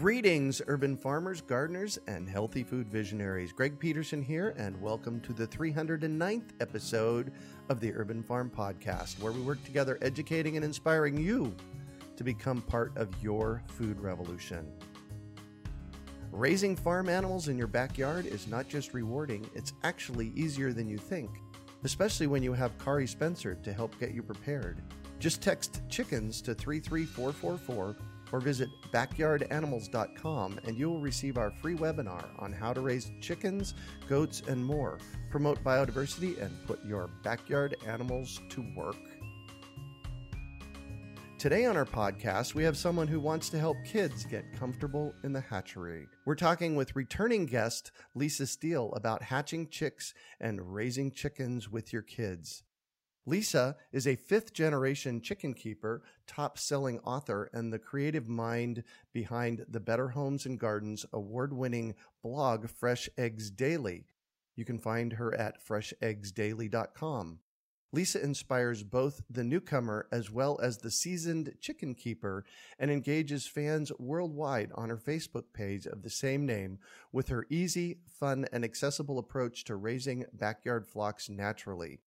Greetings, urban farmers, gardeners, and healthy food visionaries. Greg Peterson here, and welcome to the 309th episode of the Urban Farm Podcast, where we work together educating and inspiring you to become part of your food revolution. Raising farm animals in your backyard is not just rewarding, it's actually easier than you think, especially when you have Kari Spencer to help get you prepared. Just text chickens to 33444 or visit backyardanimals.com and you will receive our free webinar on how to raise chickens, goats, and more, promote biodiversity, and put your backyard animals to work. Today on our podcast, we have someone who wants to help kids get comfortable in the hatchery. We're talking with returning guest Lisa Steele about hatching chicks and raising chickens with your kids. Lisa is a fifth generation chicken keeper, top selling author, and the creative mind behind the Better Homes and Gardens award winning blog Fresh Eggs Daily. You can find her at fresheggsdaily.com. Lisa inspires both the newcomer as well as the seasoned chicken keeper and engages fans worldwide on her Facebook page of the same name with her easy, fun, and accessible approach to raising backyard flocks naturally.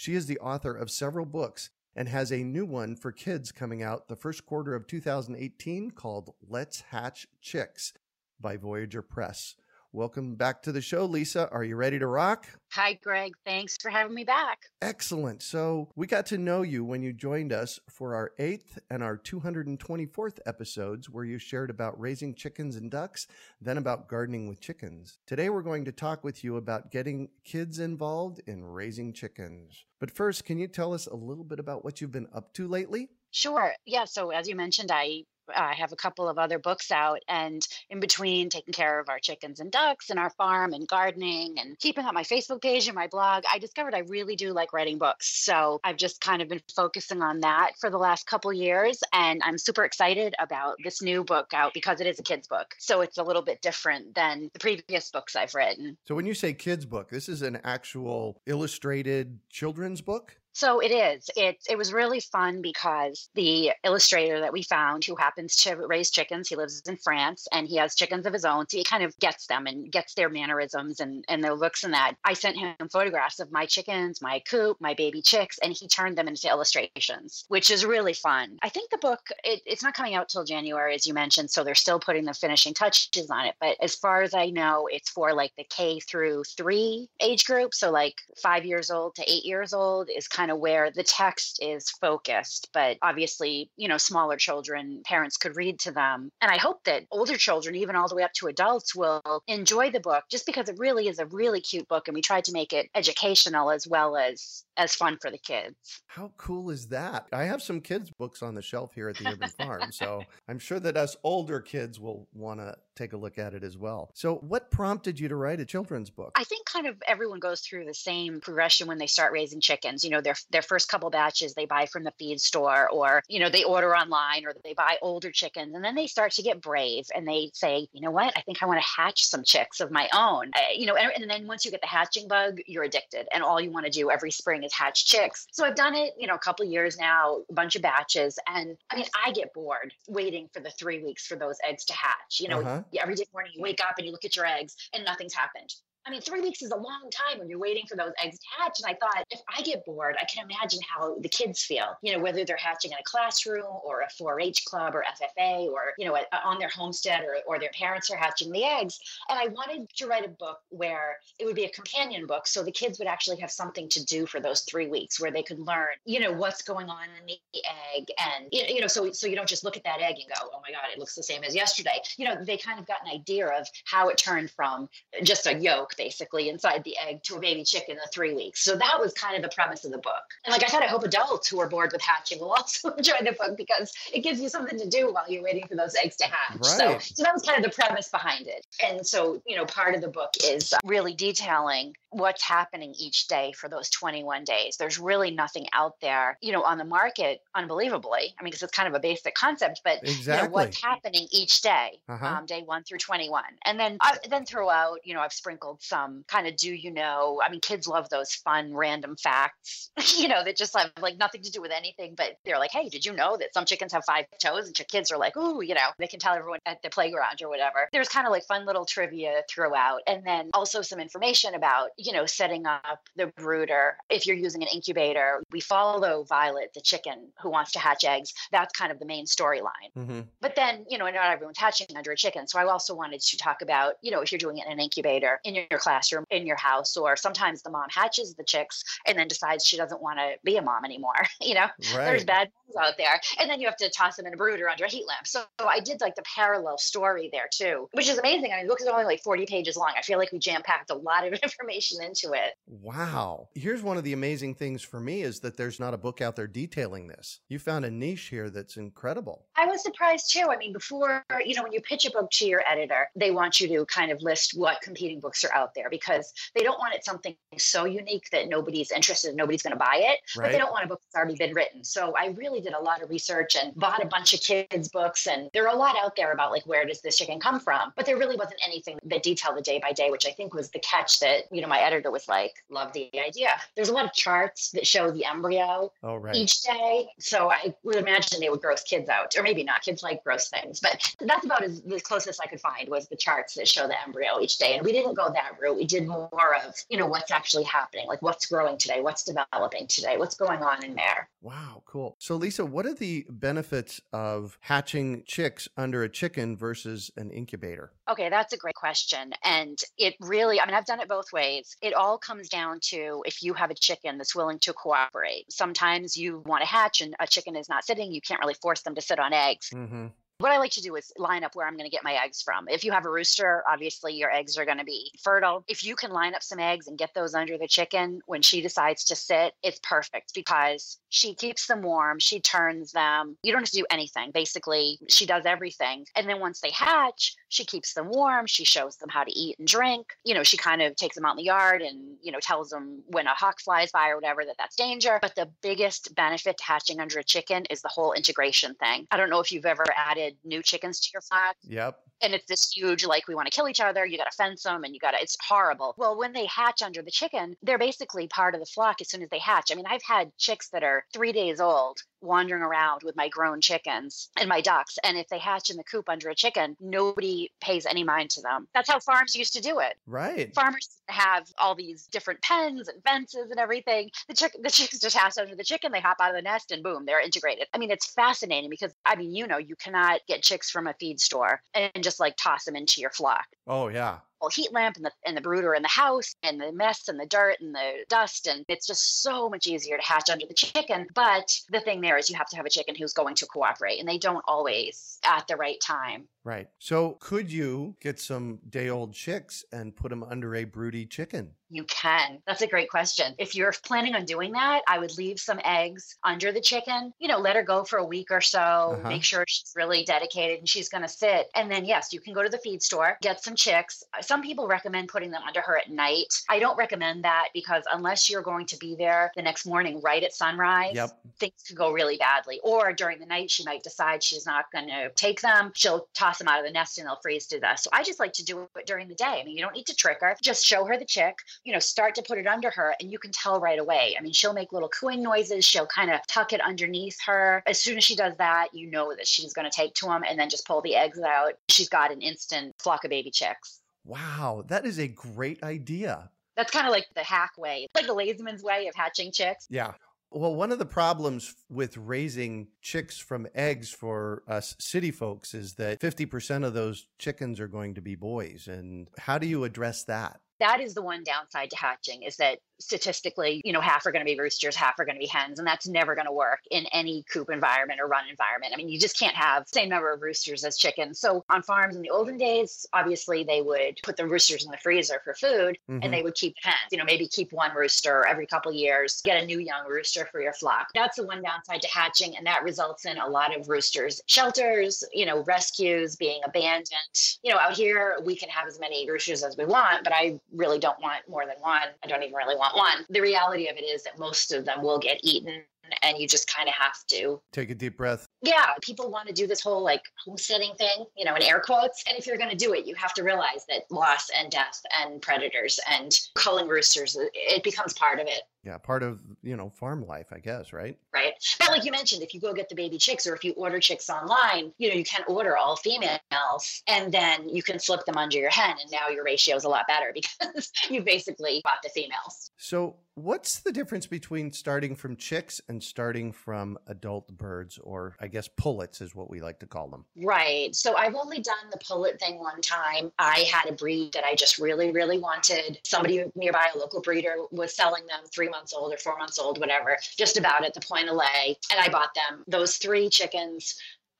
She is the author of several books and has a new one for kids coming out the first quarter of 2018 called Let's Hatch Chicks by Voyageur Press. Welcome back to the show, Lisa. Are you ready to rock? Hi, Greg. Thanks for having me back. Excellent. So, we got to know you when you joined us for our eighth and our 224th episodes, where you shared about raising chickens and ducks, then about gardening with chickens. Today, we're going to talk with you about getting kids involved in raising chickens. But first, can you tell us a little bit about what you've been up to lately? Sure. Yeah. So, as you mentioned, I I have a couple of other books out, and in between taking care of our chickens and ducks and our farm and gardening and keeping up my Facebook page and my blog, I discovered I really do like writing books. So I've just kind of been focusing on that for the last couple years, and I'm super excited about this new book out because it is a kids book. So it's a little bit different than the previous books I've written. So when you say kids book, this is an actual illustrated children's book? So it is. It it was really fun because the illustrator that we found, who happens to raise chickens, he lives in France and he has chickens of his own. So he kind of gets them and gets their mannerisms and and their looks and that. I sent him photographs of my chickens, my coop, my baby chicks, and he turned them into illustrations, which is really fun. I think the book it, it's not coming out till January, as you mentioned, so they're still putting the finishing touches on it. But as far as I know, it's for like the K through three age group, so like five years old to eight years old is kind kind of where the text is focused. But obviously, you know, smaller children, parents could read to them. And I hope that older children, even all the way up to adults, will enjoy the book just because it really is a really cute book. And we tried to make it educational as well as as fun for the kids. How cool is that? I have some kids' books on the shelf here at the Urban Farm, so I'm sure that us older kids will want to take a look at it as well. So, what prompted you to write a children's book? I think kind of everyone goes through the same progression when they start raising chickens. You know, their their first couple batches they buy from the feed store, or you know they order online, or they buy older chickens, and then they start to get brave and they say, you know what, I think I want to hatch some chicks of my own. Uh, you know, and, and then once you get the hatching bug, you're addicted, and all you want to do every spring is hatch chicks. So I've done it, you know, a couple years now, a bunch of batches, and I mean, I get bored waiting for the three weeks for those eggs to hatch. You know, uh-huh. Every day morning you wake up and you look at your eggs and nothing's happened. I mean, three weeks is a long time when you're waiting for those eggs to hatch. And I thought, if I get bored, I can imagine how the kids feel, you know, whether they're hatching in a classroom or a 4 H club or FFA or, you know, on their homestead or, or their parents are hatching the eggs. And I wanted to write a book where it would be a companion book. So the kids would actually have something to do for those three weeks where they could learn, you know, what's going on in the egg. And, you know, so, so you don't just look at that egg and go, oh my God, it looks the same as yesterday. You know, they kind of got an idea of how it turned from just a yolk basically inside the egg to a baby chicken in three weeks. So that was kind of the premise of the book. And like I said, I hope adults who are bored with hatching will also enjoy the book because it gives you something to do while you're waiting for those eggs to hatch. Right. So, so that was kind of the premise behind it. And so, you know, part of the book is really detailing what's happening each day for those 21 days. There's really nothing out there, you know, on the market, unbelievably. I mean, because it's kind of a basic concept, but exactly. you know, what's happening each day, uh-huh. um, day one through 21. And then, I, then throughout, you know, I've sprinkled some kind of do you know? I mean, kids love those fun random facts, you know, that just have like nothing to do with anything, but they're like, hey, did you know that some chickens have five toes? And your kids are like, ooh, you know, they can tell everyone at the playground or whatever. There's kind of like fun little trivia throughout. And then also some information about you know, setting up the brooder. If you're using an incubator, we follow Violet, the chicken who wants to hatch eggs. That's kind of the main storyline. Mm-hmm. But then, you know, not everyone's hatching under a chicken. So I also wanted to talk about, you know, if you're doing it in an incubator in your classroom, in your house, or sometimes the mom hatches the chicks and then decides she doesn't want to be a mom anymore. you know, right. there's bad moms out there. And then you have to toss them in a brooder under a heat lamp. So, so I did like the parallel story there too, which is amazing. I mean, the book is only like 40 pages long. I feel like we jam packed a lot of information into it. Wow. Here's one of the amazing things for me is that there's not a book out there detailing this. You found a niche here that's incredible. I was surprised too. I mean, before, you know, when you pitch a book to your editor, they want you to kind of list what competing books are out there because they don't want it something so unique that nobody's interested, nobody's going to buy it, right. but they don't want a book that's already been written. So I really did a lot of research and bought a bunch of kids' books. And there are a lot out there about like, where does this chicken come from? But there really wasn't anything that detailed the day by day, which I think was the catch that, you know, my editor was like, love the idea. There's a lot of charts that show the embryo oh, right. each day. So I would imagine they would gross kids out, or maybe not. Kids like gross things, but that's about as the closest I could find was the charts that show the embryo each day. And we didn't go that route. We did more of, you know, what's actually happening, like what's growing today, what's developing today, what's going on in there. Wow, cool. So Lisa, what are the benefits of hatching chicks under a chicken versus an incubator? Okay, that's a great question. And it really, I mean, I've done it both ways. It all comes down to if you have a chicken that's willing to cooperate. Sometimes you want to hatch and a chicken is not sitting, you can't really force them to sit on eggs. Mm-hmm. What I like to do is line up where I'm going to get my eggs from. If you have a rooster, obviously your eggs are going to be fertile. If you can line up some eggs and get those under the chicken when she decides to sit, it's perfect because she keeps them warm, she turns them. You don't have to do anything. Basically, she does everything. And then once they hatch, she keeps them warm, she shows them how to eat and drink. You know, she kind of takes them out in the yard and, you know, tells them when a hawk flies by or whatever that that's danger. But the biggest benefit to hatching under a chicken is the whole integration thing. I don't know if you've ever added new chickens to your flock. Yep. And it's this huge, like, we want to kill each other. You got to fence them and you got to, it's horrible. Well, when they hatch under the chicken, they're basically part of the flock as soon as they hatch. I mean, I've had chicks that are three days old wandering around with my grown chickens and my ducks. And if they hatch in the coop under a chicken, nobody pays any mind to them. That's how farms used to do it. Right. Farmers have all these different pens and fences and everything. The chick the chickens just hatch under the chicken, they hop out of the nest and boom, they're integrated. I mean, it's fascinating because I mean, you know, you cannot get chicks from a feed store and just like toss them into your flock. Oh yeah. Well, heat lamp and the and the brooder in the house and the mess and the dirt and the dust and it's just so much easier to hatch under the chicken. But the thing there is you have to have a chicken who's going to cooperate and they don't always at the right time Right. So could you get some day old chicks and put them under a broody chicken? You can. That's a great question. If you're planning on doing that, I would leave some eggs under the chicken. You know, let her go for a week or so, uh-huh. make sure she's really dedicated and she's going to sit. And then, yes, you can go to the feed store, get some chicks. Some people recommend putting them under her at night. I don't recommend that because unless you're going to be there the next morning right at sunrise, yep. things could go really badly. Or during the night, she might decide she's not going to take them. She'll toss them out of the nest and they'll freeze to death. So I just like to do it during the day. I mean, you don't need to trick her, just show her the chick you know, start to put it under her and you can tell right away. I mean, she'll make little cooing noises. She'll kind of tuck it underneath her. As soon as she does that, you know that she's going to take to them and then just pull the eggs out. She's got an instant flock of baby chicks. Wow, that is a great idea. That's kind of like the hack way, it's like the lazyman's way of hatching chicks. Yeah. Well, one of the problems with raising chicks from eggs for us city folks is that 50% of those chickens are going to be boys. And how do you address that? that is the one downside to hatching is that statistically, you know, half are going to be roosters, half are going to be hens, and that's never going to work in any coop environment or run environment. I mean, you just can't have same number of roosters as chickens. So on farms in the olden days, obviously they would put the roosters in the freezer for food, mm-hmm. and they would keep hens. You know, maybe keep one rooster every couple years, get a new young rooster for your flock. That's the one downside to hatching, and that results in a lot of roosters shelters, you know, rescues being abandoned. You know, out here we can have as many roosters as we want, but I really don't want more than one. I don't even really want one. The reality of it is that most of them will get eaten and you just kind of have to take a deep breath. Yeah, people want to do this whole like homesteading thing, you know, in air quotes. And if you're going to do it, you have to realize that loss and death and predators and culling roosters, it becomes part of it. Yeah, part of, you know, farm life, I guess, right? Right. But like you mentioned, if you go get the baby chicks or if you order chicks online, you know, you can order all females and then you can flip them under your hen. And now your ratio is a lot better because you basically bought the females. So, what's the difference between starting from chicks and starting from adult birds, or I guess pullets is what we like to call them? Right. So, I've only done the pullet thing one time. I had a breed that I just really, really wanted. Somebody nearby, a local breeder, was selling them three months old or four months old, whatever, just about at the point of lay. And I bought them. Those three chickens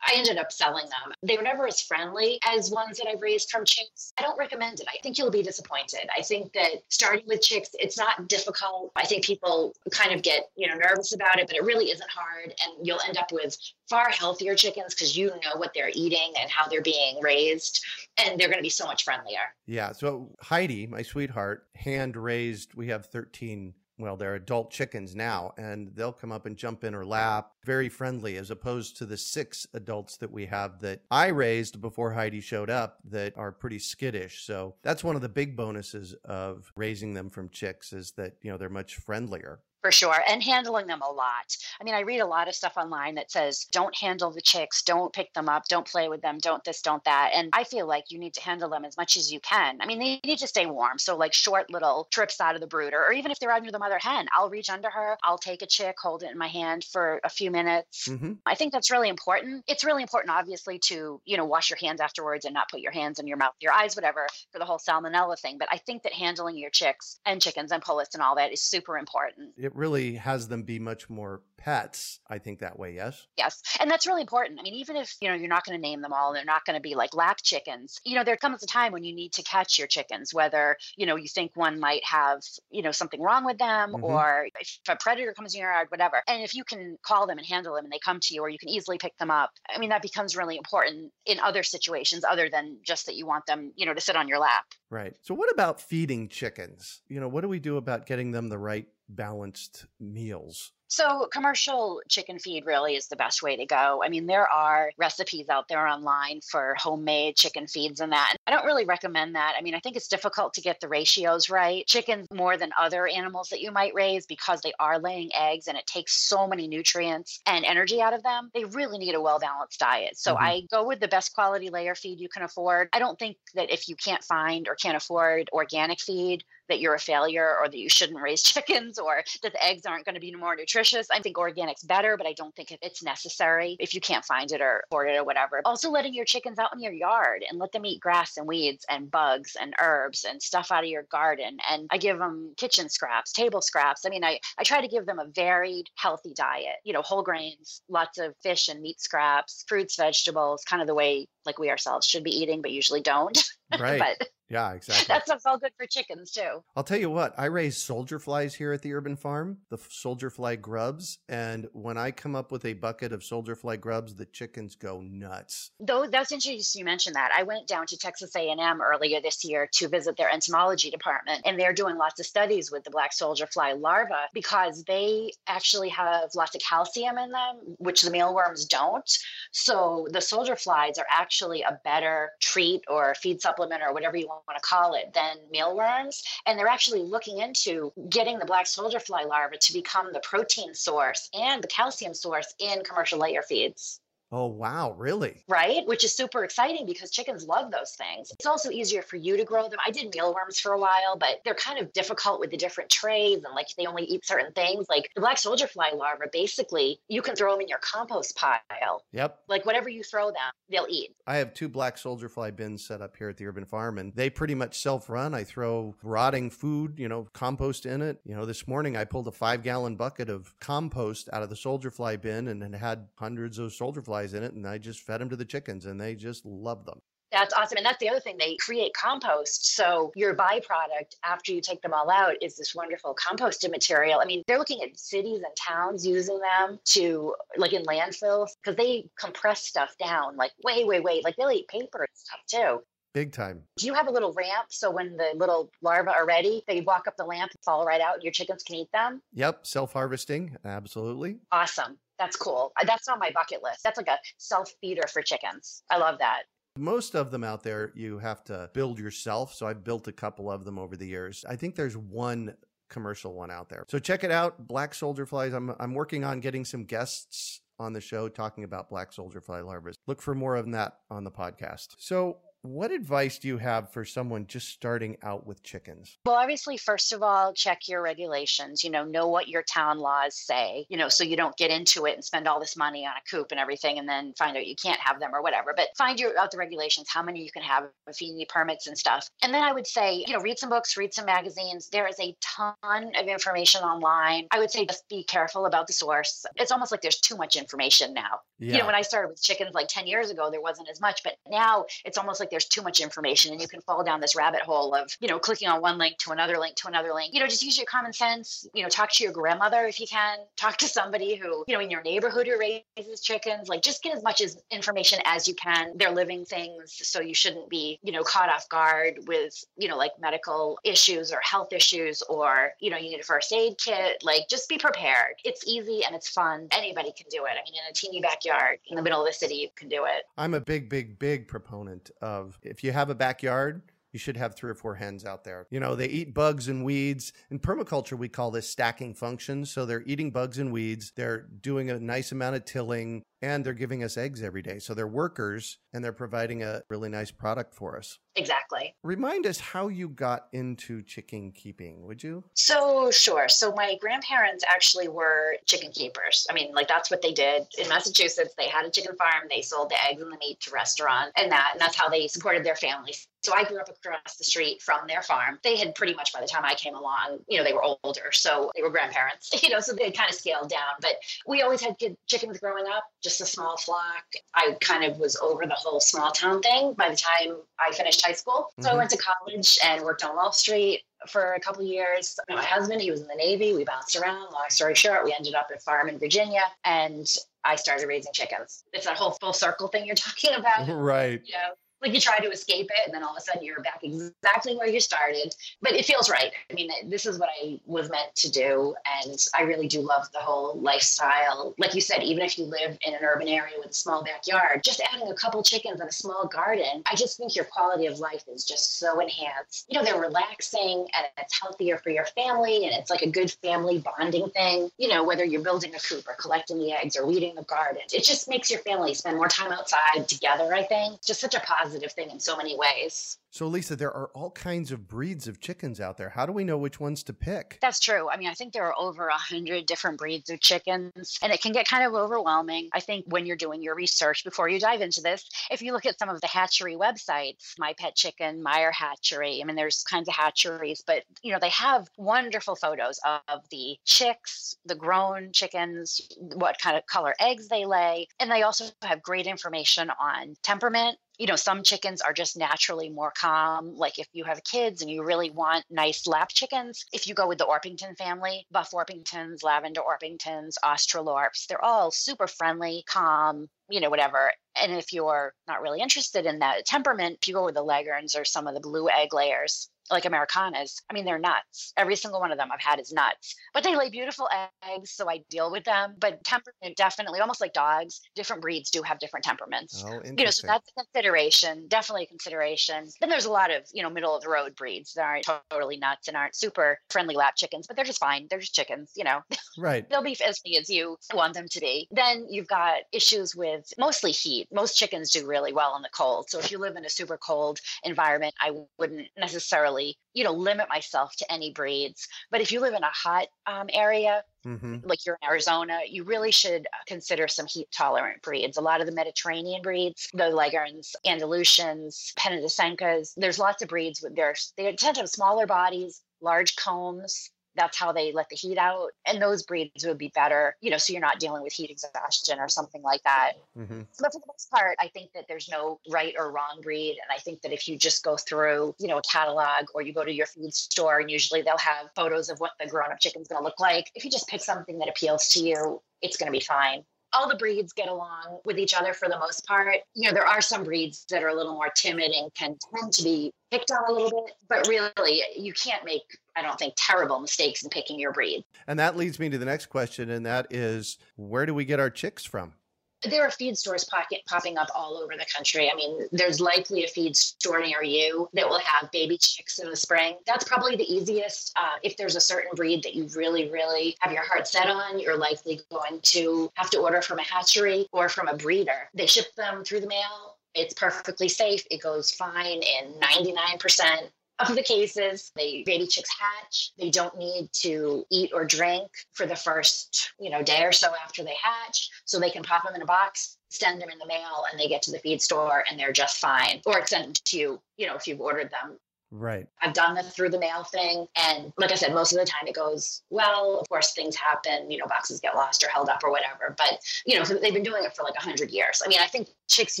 I ended up selling them. They were never as friendly as ones that I've raised from chicks. I don't recommend it. I think you'll be disappointed. I think that starting with chicks, it's not difficult. I think people kind of get, you know, nervous about it, but it really isn't hard. And you'll end up with far healthier chickens because you know what they're eating and how they're being raised. And they're going to be so much friendlier. Yeah. So Heidi, my sweetheart, hand raised, we have 13 well, they're adult chickens now, and they'll come up and jump in her lap, very friendly, as opposed to the six adults that we have that I raised before Heidi showed up that are pretty skittish. So that's one of the big bonuses of raising them from chicks is that, you know, they're much friendlier for sure and handling them a lot. I mean i read a lot of stuff online that says don't handle the chicks don't pick them up don't play with them don't this don't that and i feel like you need to handle them as much as you can. I mean they need to stay warm so like short little trips out of the brooder or even if they're under the mother hen i'll reach under her i'll take a chick hold it in my hand for a few minutes. Mm-hmm. i think that's really important. It's really important obviously to you know wash your hands afterwards and not put your hands in your mouth your eyes whatever for the whole salmonella thing but i think that handling your chicks and chickens and pullets and all that is super important it really has them be much more pets. I think that way, yes? Yes. And that's really important. I mean, even if, you know, you're not going to name them all, they're not going to be like lap chickens, you know, there comes a time when you need to catch your chickens, whether, you know, you think one might have, you know, something wrong with them mm-hmm. or if a predator comes in your yard, whatever. And if you can call them and handle them and they come to you or you can easily pick them up, I mean, that becomes really important in other situations other than just that you want them, you know, to sit on your lap. Right. So what about feeding chickens? You know, what do we do about getting them the right balanced meals? So, commercial chicken feed really is the best way to go. I mean, there are recipes out there online for homemade chicken feeds and that. I don't really recommend that. I mean, I think it's difficult to get the ratios right. Chickens, more than other animals that you might raise, because they are laying eggs and it takes so many nutrients and energy out of them, they really need a well balanced diet. So, mm-hmm. I go with the best quality layer feed you can afford. I don't think that if you can't find or can't afford organic feed, that you're a failure or that you shouldn't raise chickens or that the eggs aren't going to be more nutritious. I think organic's better, but I don't think it's necessary if you can't find it or afford it or whatever. Also, letting your chickens out in your yard and let them eat grass and weeds and bugs and herbs and stuff out of your garden. And I give them kitchen scraps, table scraps. I mean, I, I try to give them a varied, healthy diet, you know, whole grains, lots of fish and meat scraps, fruits, vegetables, kind of the way like we ourselves should be eating, but usually don't. Right. but yeah, exactly. that stuff's all good for chickens too. I'll tell you what, I raise soldier flies here at the urban farm, the soldier fly grubs. And when I come up with a bucket of soldier fly grubs, the chickens go nuts. Though that's interesting you mentioned that. I went down to Texas A&M earlier this year to visit their entomology department, and they're doing lots of studies with the black soldier fly larva because they actually have lots of calcium in them, which the mealworms don't. So the soldier flies are actually a better treat or feed supplement or whatever you want to call it than mealworms. And they're actually looking into getting the black soldier fly larva to become the protein source and the calcium source in commercial layer feeds. Oh, wow, really? Right? Which is super exciting because chickens love those things. It's also easier for you to grow them. I did mealworms for a while, but they're kind of difficult with the different trays and like they only eat certain things. Like the black soldier fly larva, basically, you can throw them in your compost pile. Yep. Like whatever you throw them, they'll eat. I have two black soldier fly bins set up here at the urban farm and they pretty much self run. I throw rotting food, you know, compost in it. You know, this morning I pulled a five gallon bucket of compost out of the soldier fly bin and it had hundreds of soldier flies in it and I just fed them to the chickens and they just love them. That's awesome. And that's the other thing. They create compost. So your byproduct after you take them all out is this wonderful composted material. I mean, they're looking at cities and towns using them to like in landfills because they compress stuff down like way, way, way. Like they'll eat paper and stuff too. Big time. Do you have a little ramp so when the little larvae are ready, they walk up the lamp and fall right out and your chickens can eat them? Yep. Self harvesting. Absolutely. Awesome. That's cool. Uh, that's on my bucket list. That's like a self feeder for chickens. I love that. Most of them out there you have to build yourself. So I've built a couple of them over the years. I think there's one commercial one out there. So check it out. Black soldier flies. I'm I'm working on getting some guests on the show talking about black soldier fly larvae. Look for more of that on the podcast. So what advice do you have for someone just starting out with chickens? Well, obviously, first of all, check your regulations. You know, know what your town laws say, you know, so you don't get into it and spend all this money on a coop and everything and then find out you can't have them or whatever. But find your, out the regulations, how many you can have, if you need permits and stuff. And then I would say, you know, read some books, read some magazines. There is a ton of information online. I would say just be careful about the source. It's almost like there's too much information now. Yeah. You know, when I started with chickens like 10 years ago, there wasn't as much, but now it's almost like there's too much information and you can fall down this rabbit hole of, you know, clicking on one link to another link to another link. You know, just use your common sense, you know, talk to your grandmother if you can, talk to somebody who, you know, in your neighborhood who raises chickens, like just get as much as information as you can. They're living things, so you shouldn't be, you know, caught off guard with, you know, like medical issues or health issues or, you know, you need a first aid kit. Like just be prepared. It's easy and it's fun. Anybody can do it. I mean, in a teeny backyard in the middle of the city, you can do it. I'm a big, big, big proponent of if you have a backyard, you should have three or four hens out there. You know, they eat bugs and weeds. In permaculture, we call this stacking functions. So they're eating bugs and weeds. They're doing a nice amount of tilling and they're giving us eggs every day. So they're workers and they're providing a really nice product for us. Exactly. Remind us how you got into chicken keeping, would you? So, sure. So, my grandparents actually were chicken keepers. I mean, like, that's what they did in Massachusetts. They had a chicken farm, they sold the eggs and the meat to restaurants and that, and that's how they supported their families. So I grew up across the street from their farm. They had pretty much by the time I came along, you know, they were older, so they were grandparents, you know, so they kind of scaled down. But we always had chickens growing up, just a small flock. I kind of was over the whole small town thing by the time I finished high school. So Mhm. I went to college and worked on Wall Street for a couple of years. My husband, he was in the Navy. We bounced around. Long story short, we ended up at a farm in Virginia and I started raising chickens. It's that whole full circle thing you're talking about Right. you know, like you try to escape it and then all of a sudden you're back exactly where you started. But it feels right. I mean, this is what I was meant to do. And I really do love the whole lifestyle. Like you said, even if you live in an urban area with a small backyard, just adding a couple chickens and a small garden, I just think your quality of life is just so enhanced. You know, they're relaxing and it's healthier for your family and it's like a good family bonding thing. You know, whether you're building a coop or collecting the eggs or weeding the garden, it just makes your family spend more time outside together, I think. Just such a positive thing in so many ways. So, Lisa, there are all kinds of breeds of chickens out there. How do we know which ones to pick? That's true. I mean, I think there are over a hundred different breeds of chickens, and it can get kind of overwhelming. I think when you're doing your research before you dive into this, if you look at some of the hatchery websites, My Pet Chicken, Meyer Hatchery, I mean, there's kinds of hatcheries, but you know, they have wonderful photos of the chicks, the grown chickens, what kind of color eggs they lay, and they also have great information on temperament you know, some chickens are just naturally more calm. Like if you have kids and you really want nice lap chickens, if you go with the Orpington family, Buff Orpingtons, Lavender Orpingtons, Australorps, they're all super friendly, calm, you know, whatever. And if you're not really interested in that temperament, if you go with the Leghorns or some of the blue egg layers, like Americanas. I mean, they're nuts. Every single one of them I've had is nuts, but they lay beautiful eggs, so I deal with them. But temperament definitely, almost like dogs, different breeds do have different temperaments. Oh, you know, so that's a consideration, definitely a consideration. Then there's a lot of you know middle of the road breeds that aren't totally nuts and aren't super friendly lap chickens, but they're just fine. They're just chickens, you know. Right. They'll be as free as you want them to be. Then you've got issues with mostly heat. Most chickens do really well in the cold. So if you live in a super cold environment, I wouldn't necessarily you know limit myself to any breeds but if you live in a hot um, area mm-hmm. like you're in arizona you really should consider some heat tolerant breeds a lot of the mediterranean breeds the leghorns andalusians penedesencas there's lots of breeds with their they tend to have smaller bodies large combs that's how they let the heat out. And those breeds would be better, you know, so you're not dealing with heat exhaustion or something like that. Mm-hmm. But for the most part, I think that there's no right or wrong breed. And I think that if you just go through, you know, a catalog or you go to your food store and usually they'll have photos of what the grown up chicken's going to look like, if you just pick something that appeals to you, it's going to be fine all the breeds get along with each other for the most part. You know, there are some breeds that are a little more timid and can tend to be picked on a little bit, but really, you can't make, I don't think, terrible mistakes in picking your breed. And that leads me to the next question, and that is where do we get our chicks from? there are feed stores pocket, popping up all over the country. I mean, there's likely a feed store near you that will have baby chicks in the spring. That's probably the easiest. Uh, if there's a certain breed that you really, really have your heart set on, you're likely going to have to order from a hatchery or from a breeder. They ship them through the mail. It's perfectly safe. It goes fine in 99% of the cases, the baby chicks hatch. They don't need to eat or drink for the first, you know, day or so after they hatch. So they can pop them in a box, send them in the mail, and they get to the feed store and they're just fine. Or it's sent to you, you know, if you've ordered them. Right. I've done the through the mail thing. And like I said, most of the time it goes well. Of course, things happen, you know, boxes get lost or held up or whatever. But, you know, they've been doing it for like 100 years. I mean, I think chicks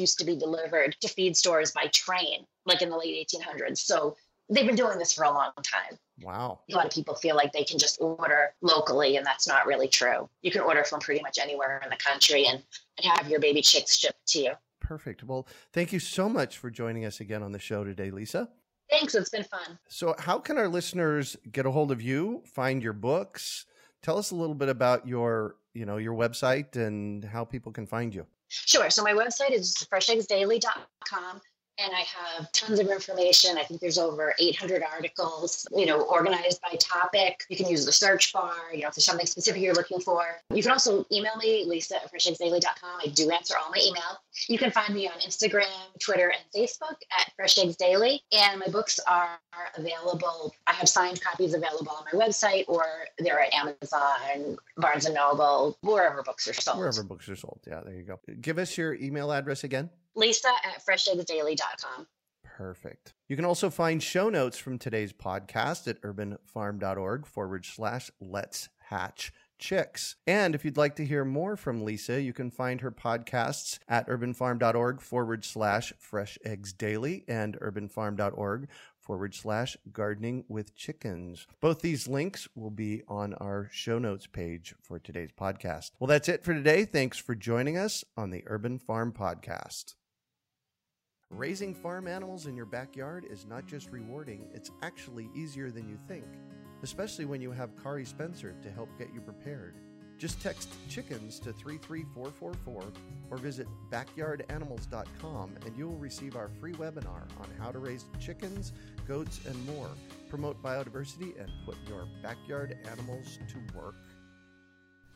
used to be delivered to feed stores by train, like in the late 1800s. So they've been doing this for a long time. Wow. A lot of people feel like they can just order locally, and that's not really true. You can order from pretty much anywhere in the country and, and have your baby chicks shipped to you. Perfect. Well, thank you so much for joining us again on the show today, Lisa. Thanks. It's been fun. So, how can our listeners get a hold of you, find your books? Tell us a little bit about your, you know, your website and how people can find you. Sure. So my website is fresheggsdaily.com and I have tons of information. I think there's over 800 articles, you know, organized by topic. You can use the search bar, you know, if there's something specific you're looking for. You can also email me, lisa at fresheggsdaily.com. I do answer all my email. You can find me on Instagram, Twitter, and Facebook at Fresh Eggs Daily. And my books are available. I have signed copies available on my website or they're at Amazon, Barnes & Noble, wherever books are sold. Wherever books are sold. Yeah, there you go. Give us your email address again lisa at fresheggsdaily.com. Perfect. You can also find show notes from today's podcast at urbanfarm.org forward slash let's hatch chicks. And if you'd like to hear more from Lisa, you can find her podcasts at urbanfarm.org forward slash fresh eggs daily and urbanfarm.org forward slash gardening with chickens. Both these links will be on our show notes page for today's podcast. Well, that's it for today. Thanks for joining us on the Urban Farm Podcast. Raising farm animals in your backyard is not just rewarding, it's actually easier than you think, especially when you have Kari Spencer to help get you prepared. Just text chickens to 33444 or visit backyardanimals.com and you will receive our free webinar on how to raise chickens, goats, and more, promote biodiversity, and put your backyard animals to work.